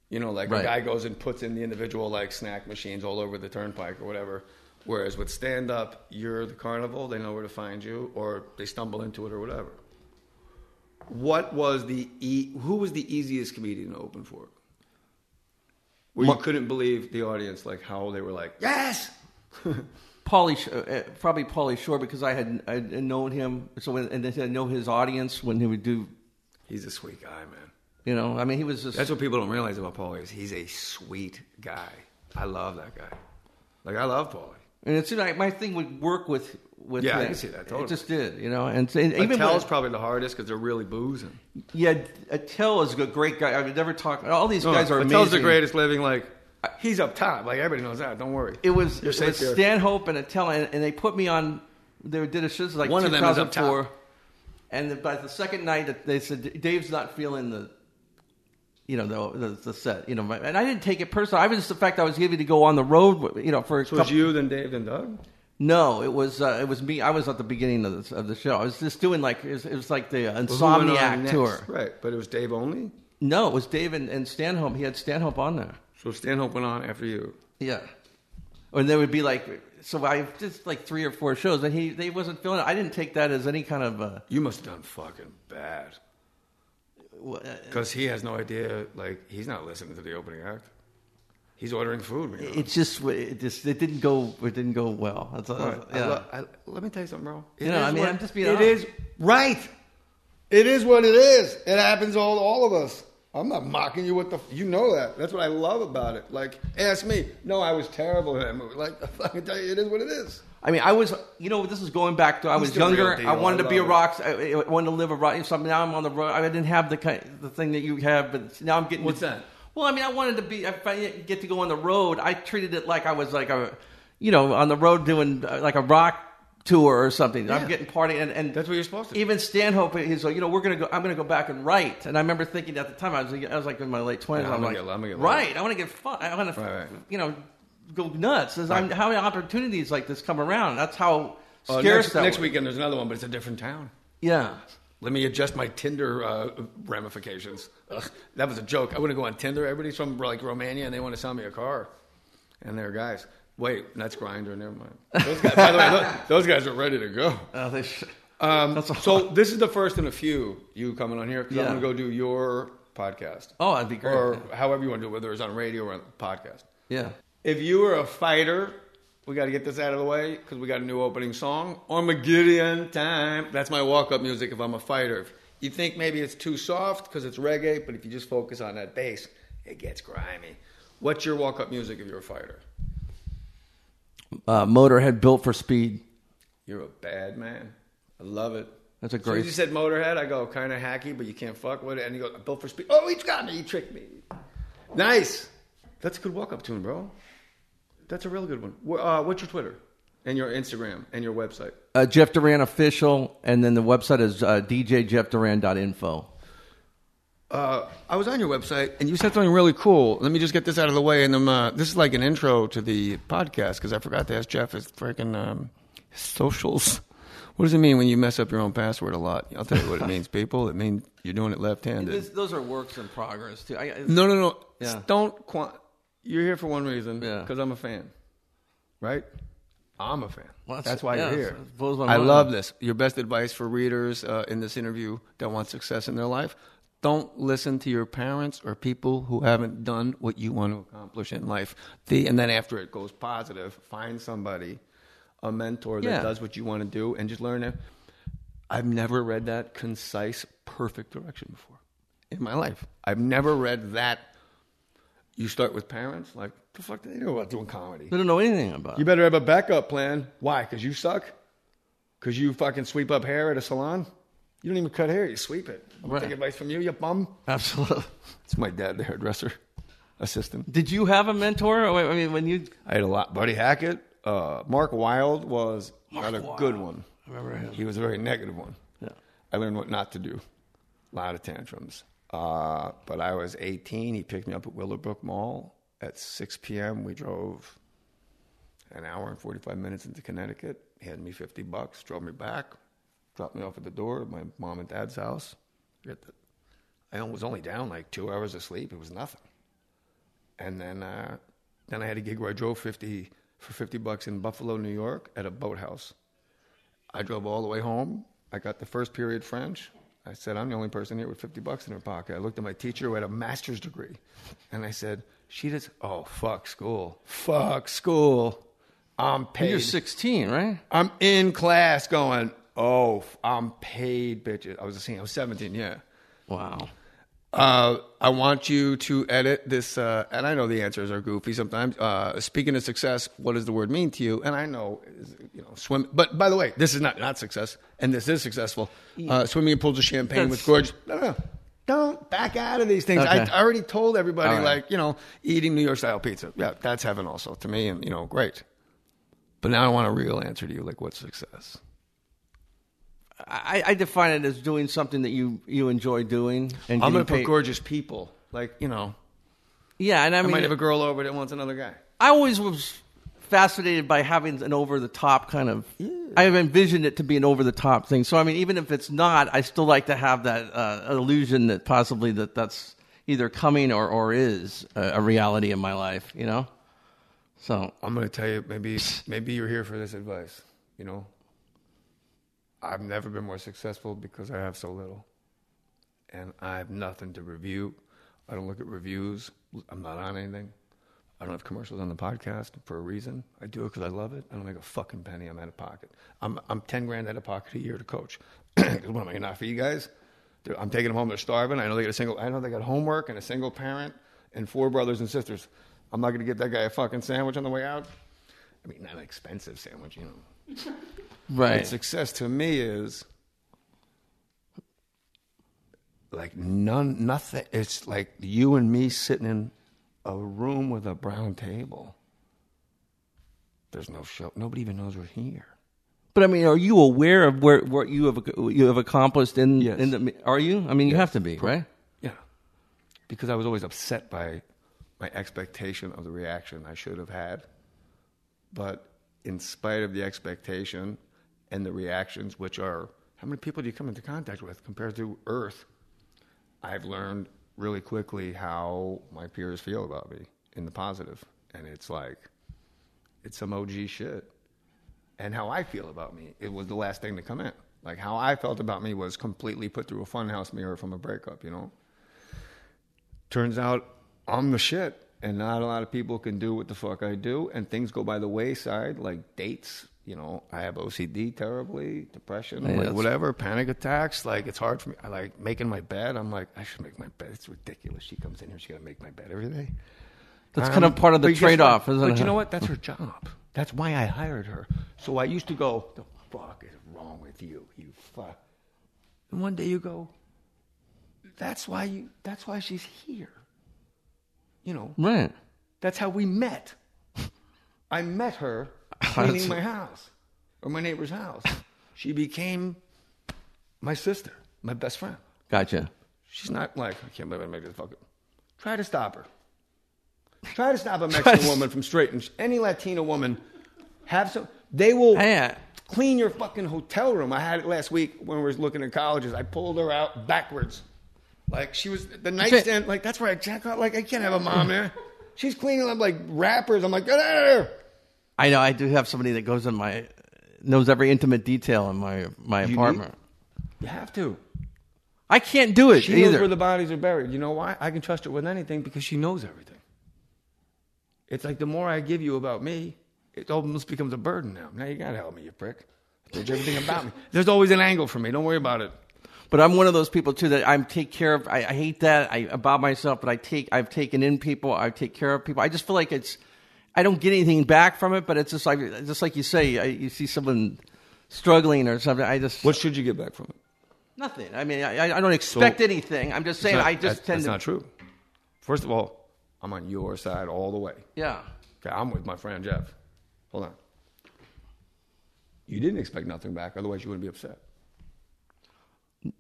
You know, like Right. a guy goes and puts in the individual like snack machines all over the turnpike or whatever. Whereas with stand up, you're the carnival. They know where to find you, or they stumble into it or whatever. What was the e- who was the easiest comedian to open for? Where you couldn't believe the audience, like how they were like, yes. Pauly, Sh- uh, probably Pauly Shore because I had I had known him. So when, and then I know his audience when he would do. He's a sweet guy, man. You know, I mean, he was just. That's what people don't realize about Pauly is he's a sweet guy. I love that guy. Like I love Pauly. And it's like my thing would work with with. Yeah, I can see that, totally. It just did, you know, and, and Even Attell's when, probably the hardest because they're really boozing. yeah, Attell is a great guy. I've never talked. All these guys are amazing. Attell's the greatest living. Like he's up top. Like everybody knows that. Don't worry. It was, You're it was there. Stanhope and Attell, and, and they put me on. They did a show like One of them is up 2004, top. and the, by the second night, they said Dave's not feeling the, you know, the the, the set. You know, and I didn't take it personal. I was just the fact I was giving to go on the road. You know, for a So it was you, then Dave, then Doug. no, it was uh, it was me. I was at the beginning of the, of the show. I was just doing like it was, it was like the Well, who Insomniac next? tour. Right, but it was Dave only. No, it was Dave and, and Stanhope. He had Stanhope on there. So Stanhope went on after you. Yeah. and there would be like so I just like three or four shows and he they wasn't feeling it. I didn't take that as any kind of uh, You must have done fucking bad uh, because uh, he has no idea. Like he's not listening to the opening act. He's ordering food. You know? it just it just it didn't go it didn't go well. That's, Right. I yeah. lo- I- let me tell you something, bro. It You know, I mean, what- I'm just being It honest. is right. It is what it is. It happens to all all of us. I'm not mocking you. What the you know that. That's what I love about it. Like, ask me. No, I was terrible in that movie. Like, I can tell you, it is what it is. I mean, I was, you know, this is going back to I He's was younger. real deal. I wanted I to be a love rock. I, I wanted to live a rock. Something now I'm on the road. I didn't have the kind, the thing that you have, but now I'm getting. What's that? Well, I mean, I wanted to be. If I get to go on the road, I treated it like I was like a, you know, on the road doing uh, like a rock tour or something. Yeah. I'm getting party and, and That's what you're supposed to. even Stanhope, he's like, you know, we're gonna go. I'm gonna go back and write. And I remember thinking at the time, I was, like, I was like in my late twenties. Yeah, I'm I'm gonna like, get- I'm right. I want to get fun. I want to, Right, right. you know, go nuts. I'm- how many opportunities like this come around? That's how Oh, scarce next, that next weekend there's another one, but it's a different town. Yeah. Let me adjust my Tinder uh, ramifications. Ugh, that was a joke. I wouldn't go on Tinder. Everybody's from like Romania and they want to sell me a car, and they're guys. Wait, that's Grindr. Never mind. Those guys, by the way, those, those guys are ready to go. Uh, they Um, so this is the first in a few you coming on here because Yeah. I'm going to go do your podcast oh, that'd be great. or however you want to do it, whether it's on radio or on podcast. yeah. If you were a fighter, we got to get this out of the way because we got a new opening song. Armagideon Time. That's my walk-up music. If I'm a fighter, if you think maybe it's too soft because it's reggae, but if you just focus on that bass, it gets grimy. What's your walk-up music if you're a fighter? Uh, Motorhead built for speed. You're a bad man. I love it. That's a great. you said Motorhead. I go kind of hacky, but you can't fuck with it. And he goes, built for speed. Oh, he's got me. He tricked me. Nice. That's a good walk up tune, bro. That's a real good one. Uh, what's your Twitter and your Instagram and your website? Uh, Jeff Duran official, and then the website is uh, djjeffduran.info. Uh, I was on your website and you said something really cool. Let me just get this out of the way. And then, uh, this is like an intro to the podcast because I forgot to ask Jeff his freaking um, socials. What does it mean when you mess up your own password a lot? I'll tell you what it means, people. It means you're doing it left handed. Those are works in progress too. I, I- No, no, no. Yeah. Don't. Qua- you're here for one reason. Yeah. Because I'm a fan. Right? I'm a fan. Well, that's, that's- why yeah, you're here. it blows my I love this. Your best advice for readers uh, in this interview that want success in their life: don't listen to your parents or people who haven't done what you want to accomplish in life. The and then after it goes positive, find somebody, a mentor that Yeah. does what you want to do, and just learn it. I've never read that concise, perfect direction before in my life. I've never read that. You start with parents, like the fuck do they know about doing comedy? they don't know anything about. You better have a backup plan. Why? Because you suck? Because you fucking sweep up hair at a salon? You don't even cut hair, you sweep it. I'm Right. Take advice from you, you bum. Absolutely. It's my dad, the hairdresser assistant. Did you have a mentor? I mean, when you I had a lot. Buddy Hackett, uh, Mark Wild was not a Wild. good one. I remember him. He was a very negative one. Yeah. I learned what not to do. A lot of tantrums. Uh, but I was 18. He picked me up at Willowbrook Mall at 6 p.m. We drove an hour and 45 minutes into Connecticut. He had me 50 bucks, drove me back, dropped me off at the door of my mom and dad's house. I was only down like two hours of sleep. It was nothing. And then, uh, then I had a gig where I drove 50 for 50 bucks in Buffalo, New York at a boathouse. I drove all the way home. I got the first period French. I said, I'm the only person here with 50 bucks in her pocket. I looked at my teacher who had a master's degree. And I said, she does, oh, fuck school. Fuck school. I'm paid. You're 16, right? I'm in class going, oh, I'm paid, bitches. I was just saying, I was 17, yeah. Wow. Uh, I want you to edit this, uh, and I know the answers are goofy sometimes. Uh, speaking of success, what does the word mean to you? And I know, you know, swim. But by the way, this is not not success, and this is successful. Uh, swimming in pools of champagne with That's- gorgeous. No, no, no. Don't back out of these things. Okay. I, I already told everybody, right. like you know, eating New York style pizza. Yeah, that's heaven also to me, and you know, great. But now I want a real answer to you, like what's success? I, I define it as doing something that you, you enjoy doing. And I'm gonna put gorgeous people, like you know. Yeah, and I I, mean, might have a girl over that wants another guy. I always was fascinated by having an over the top kind of. I have envisioned it to be an over the top thing. So I mean, even if it's not, I still like to have that uh, illusion that possibly that that's either coming or or is a, a reality in my life. You know. So I'm going to tell you, maybe maybe you're here for this advice. You know, I've never been more successful because I have so little, and I have nothing to review. I don't look at reviews. I'm not on anything. I don't have commercials on the podcast for a reason. I do it because I love it. I don't make a fucking penny. I'm out of pocket. I'm I'm ten grand out of pocket a year to coach. what am I going to offer you guys? Dude, I'm taking them home. They're starving. I know they got a single. I know they got homework and a single parent and four brothers and sisters. I'm not going to get that guy a fucking sandwich on the way out. I mean, not an expensive sandwich, you know. right. But success to me is like none, nothing. It's like you and me sitting in a room with a brown table. There's no show. Nobody even knows we're here. But I mean, are you aware of where what you have you have accomplished in Yes. in the? Are you? I mean, you Yes. have to be, right? Yeah. Because I was always upset by my expectation of the reaction I should have had. But in spite of the expectation and the reactions, which are how many people do you come into contact with compared to Earth? I've learned really quickly how my peers feel about me in the positive. And it's like, it's some OG shit. And how I feel about me, it was the last thing to come in. Like how I felt about me was completely put through a funhouse mirror from a breakup, you know? Turns out I'm the shit, and not a lot of people can do what the fuck I do, and things go by the wayside, like dates. You know, I have OCD terribly, depression, Yeah, like whatever, panic attacks. Like it's hard for me. I like making my bed. I'm like, I should make my bed. It's ridiculous. She comes in here, she got to make my bed every day. That's Um, kind of part of the trade off, isn't but it? you know what? That's her job. That's why I hired her. So I used to go, the fuck is wrong with you? You fuck. And one day you go, that's why you, that's why she's here. You know, Right. that's how we met. I met her cleaning my house or my neighbor's house. She became my sister, my best friend. Gotcha. She's not like, I can't believe I made this fucking. Try to stop her. Try to stop a Mexican woman from straightening. Any Latina woman have some. They will clean your fucking hotel room. I had it last week when we were looking at colleges. I pulled her out backwards. Like she was the nightstand. Like that's where I check out. Like I can't have a mom there. She's cleaning up like wrappers. I'm like, get out of here. I know I do have somebody that goes in my knows every intimate detail in my my You apartment. You have to. I can't do it She knows where the bodies are buried. You know why? I can trust her with anything because she knows everything. It's like the more I give you about me, it almost becomes a burden now. Now you gotta help me, you prick. I told you everything about me. There's always an angle for me. Don't worry about it. But I'm one of those people too that I'm take care of. I, I hate that I about myself, but I take I've taken in people. I take care of people. I just feel like it's I don't get anything back from it, but it's just like just like you say, I, you see someone struggling or something. I just What should you get back from it? nothing. I mean, I, I don't expect So- anything. I'm just saying not- I just that- tend that's to That's not true. First of all, I'm on your side all the way. yeah. Okay, I'm with my friend Jeff. Hold on. You didn't expect nothing back, otherwise you wouldn't be upset.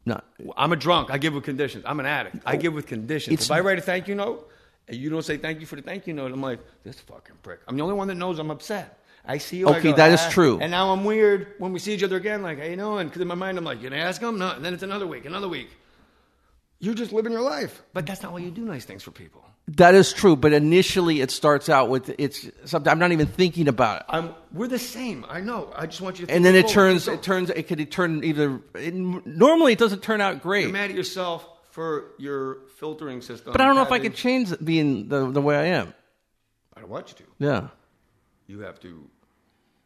No, I'm a drunk. I give with conditions. I'm an addict. I oh, give with conditions. If I write a thank you note and you don't say thank you for the thank you note, I'm like, this fucking prick. I'm the only one that knows I'm upset. I see you. Okay, go, that is "Ah," true. And now I'm weird when we see each other again. Like, how you doing? Because in my mind, I'm like, you gonna ask him? No. And then it's another week, another week. You're just living your life. But that's not why you do nice things for people. that is true. But initially, it starts out with it's something I'm not even thinking about it. I'm. We're the same. I know. I just want you to. and then it turns it turns it could turn either it, normally it doesn't turn out great You're mad at yourself for your filtering system. but i don't know if i having- could change being the, the way i am. I don't want you to. yeah. You have to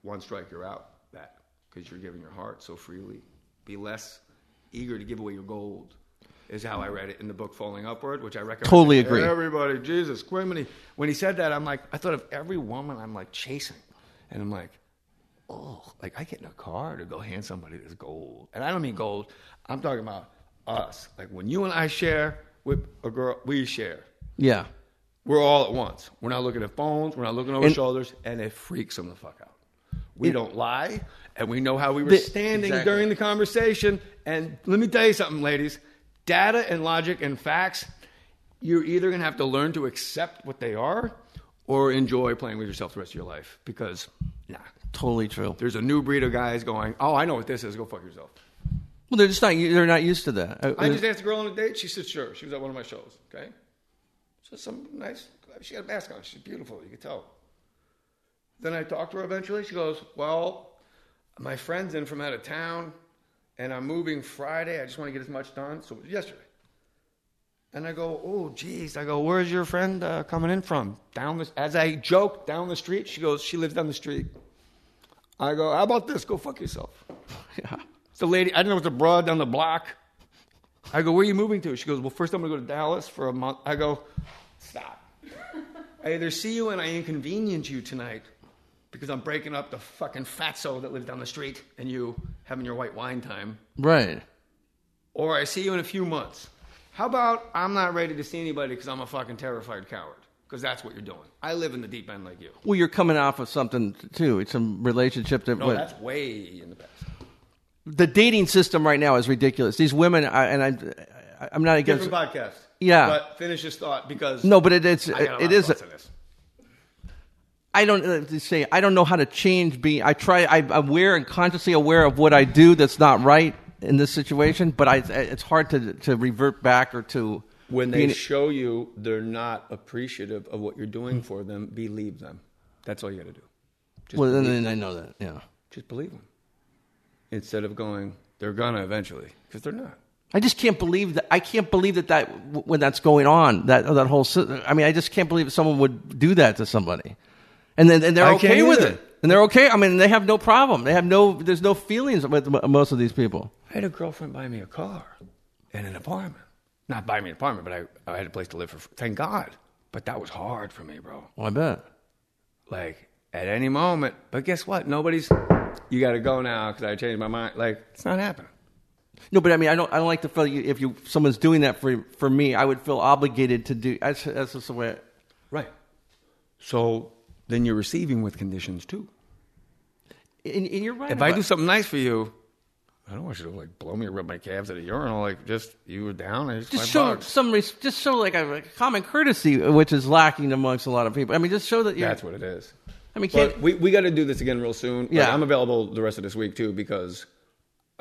one strike you're out that because you're giving your heart so freely. Be less eager to give away your gold is how i read it in the book falling upward which i recommend Totally to agree. everybody. Jesus he, when he said that i'm like i thought of every woman i'm like chasing. And i'm like oh like i get in a car to go hand somebody this gold. And i don't mean gold. I'm talking about us like when you and i share with a girl we share yeah we're all at once. We're not looking at phones. We're not looking over And- shoulders, and it freaks them the fuck out. We don't lie, and we know how we were The- standing Exactly. during the conversation. And let me tell you something, ladies: data and logic and facts. You're either going to have to learn to accept what they are, or enjoy playing with yourself the rest of your life. Because, nah, totally true there's a new breed of guys going, "Oh, I know what this is. Go fuck yourself." Well they're just not they're not used to that Uh, I just asked a girl on a date. She said, "Sure." She was at one of my shows. Okay, so some nice. She got a mask on. She's beautiful. You could tell. Then I talked to her eventually. She goes, "Well, my friend's in from out of town, and I'm moving Friday. I just want to get as much done." So yesterday. And I go, "Oh, geez." I go, "Where's your friend uh, coming in from?" Down the. As I joke, down the street. She goes, "She lives down the street." I go, "How about this? Go fuck yourself." yeah. It's the lady, I don't know, it's a broad down the block. I go, where are you moving to? She goes, well, first I'm going to go to Dallas for a month. I go, stop. I either see you and I inconvenience you tonight because I'm breaking up the fucking fatso that lives down the street and you having your white wine time, right or I see you in a few months. How about I'm not ready to see anybody because I'm a fucking terrified coward? Because that's what you're doing. I live in the deep end like you. well you're coming off of something too it's some relationship that No, went- that's way in the past. The dating system right now is ridiculous these women I, and i i'm not against Different podcast. Yeah. But finish this thought because no but it, it's I got a lot it of is thoughts on this. I don't uh, say I don't know how to change. Being I try. I, I'm aware and consciously aware of what I do that's not right in this situation. But I, it's hard to to revert back or to When they show you they're not appreciative of what you're doing for them, believe them. That's all you got to do. Just, well, then, then I know that. Yeah. just believe them. Instead of going, they're gonna eventually, because they're not. I just can't believe that. I can't believe that that when that's going on that that whole. I mean, I just can't believe someone would do that to somebody, and then and they're I okay with it. And they're okay. I mean, they have no problem. They have no. There's no feelings with most of these people. I had a girlfriend buy me a car and an apartment. Not buy me an apartment, but I, I had a place to live for. Thank God. But that was hard for me, bro. Well, I bet. Like at any moment. But guess what? Nobody's. You got to go now because I changed my mind. Like it's not happening. No, but I mean, I don't. I don't like to feel you, if you someone's doing that for for me, I would feel obligated to do. That's, that's just the way. Right. So then you're receiving with conditions too. And, and you're right. If I do something nice for you, I don't want you to like blow me or rub my calves at a urinal. Like just you were down and it's just show bucks. some, just show like a, common courtesy, which is lacking amongst a lot of people. I mean, just show that you're. That's what it is. I mean, can't, But we, we got to do this again real soon. Like, Yeah. I'm available the rest of this week too because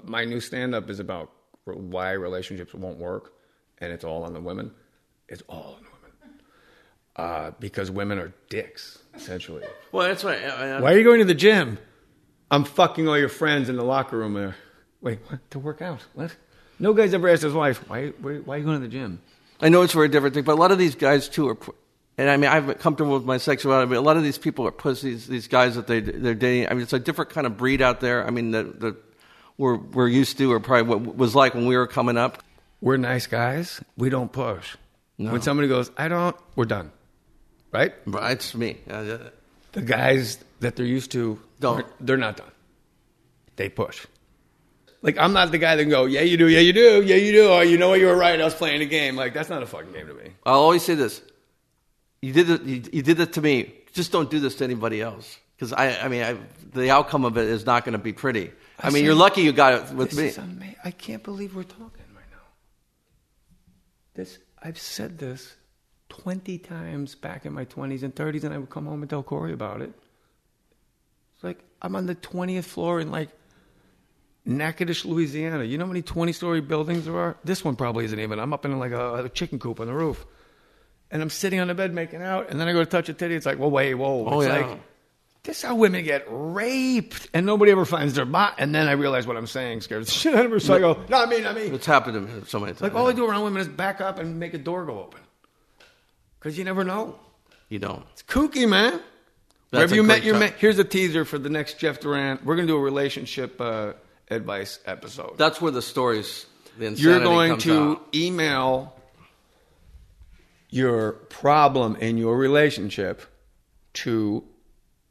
my new stand up is about why relationships won't work, and it's all on the women. It's all on the women uh, because women are dicks essentially. well, that's why. I- I- Why are you going to the gym? I'm fucking all your friends in the locker room there. Wait, what? To work out? What? No guy's ever asked his wife, why, why, why are you going to the gym? I know it's for a different thing, but a lot of these guys too are. And I mean, I'm comfortable with my sexuality, but a lot of these people are pussies. These guys that they they're dating. I mean, it's a different kind of breed out there. I mean, that that we're we're used to, or probably what was like when we were coming up. We're nice guys. We don't push. No. When somebody goes, I don't, we're done. Right? Right. it's me. The guys that they're used to, Don't. they're not done. They push. Like, I'm not the guy that can go, yeah, you do, yeah, you do, yeah, you do. Oh, you know what, you were right. I was playing a game. Like, that's not a fucking game to me. I'll always say this: you did it. You, you did it to me. Just don't do this to anybody else. Because I, I mean, I, the outcome of it is not going to be pretty. I, I mean, you're lucky you got it with me. ama- I can't believe we're talking right now. This I've said this twenty times back in my twenties and thirties, and I would come home and tell Corey about it. It's like I'm on the twentieth floor in like Natchitoches, Louisiana. You know how many twenty-story buildings there are? This one probably isn't even. I'm up in like a, a chicken coop on the roof, and I'm sitting on the bed making out, and then I go to touch a titty. It's like, well, wait, whoa. Oh, it's yeah. like this is how women get raped, and nobody ever finds their bot. And then I realize what I'm saying scares the shit out of me. So I go, not me, not me. It's happened to me so many times. Like all I do around women is back up and make a door go open, because you never know. you don't. It's kooky, man. That's Wherever you met your man. Here's a teaser for the next Jeff Duran. We're gonna do a relationship uh, advice episode. That's where the stories. The You're going to out. email your problem in your relationship to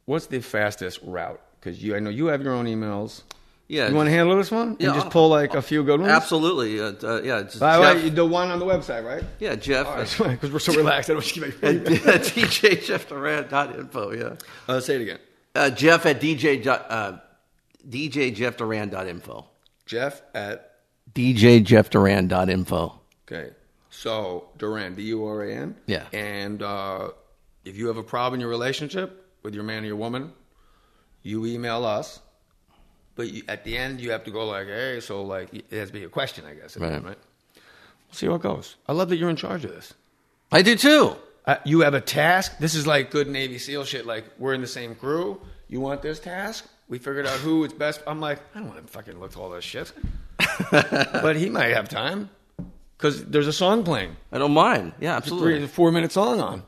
what's the fastest route? Because you, I know you have your own emails. Yeah. You want to handle this one? Yeah, and just pull like a few good ones. Absolutely. Uh, uh, yeah. Just By the way, Jeff, do one on the website, right? yeah, Jeff. Because we're so relaxed. I don't want to keep at, at djjeffduran.info, yeah. uh, Say it again. Uh, Jeff at dj, dot- uh, djjeffduran.info. Jeff at djjeffduran.info. Okay. So Duran, D U R A N. Yeah. And uh, if you have a problem in your relationship with your man or your woman, you email us. But you, at the end, you have to go like, "Hey," so like it has to be a question, I guess. Right. right? We'll see how it goes. I love that you're in charge of this. I do too. Uh, you have a task. This is like good Navy SEAL shit. Like we're in the same crew. You want this task? We figured out who is best. I'm like, I don't want to fucking look at all this shit. but he might have time because there's a song playing. I don't mind. Yeah, It's a absolutely. three, four minute song on.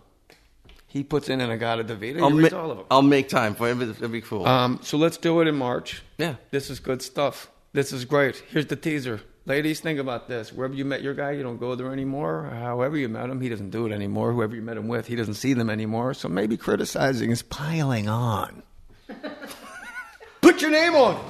He puts in In-A-Gadda-Da-Vida. I'll, ma- all of them. I'll make time for it. It'd be cool. Um, so let's do it in March. Yeah. This is good stuff. This is great. Here's the teaser. Ladies, think about this. Wherever you met your guy, you don't go there anymore. However you met him, he doesn't do it anymore. Whoever you met him with, he doesn't see them anymore. So maybe criticizing is piling on. Put your name on it.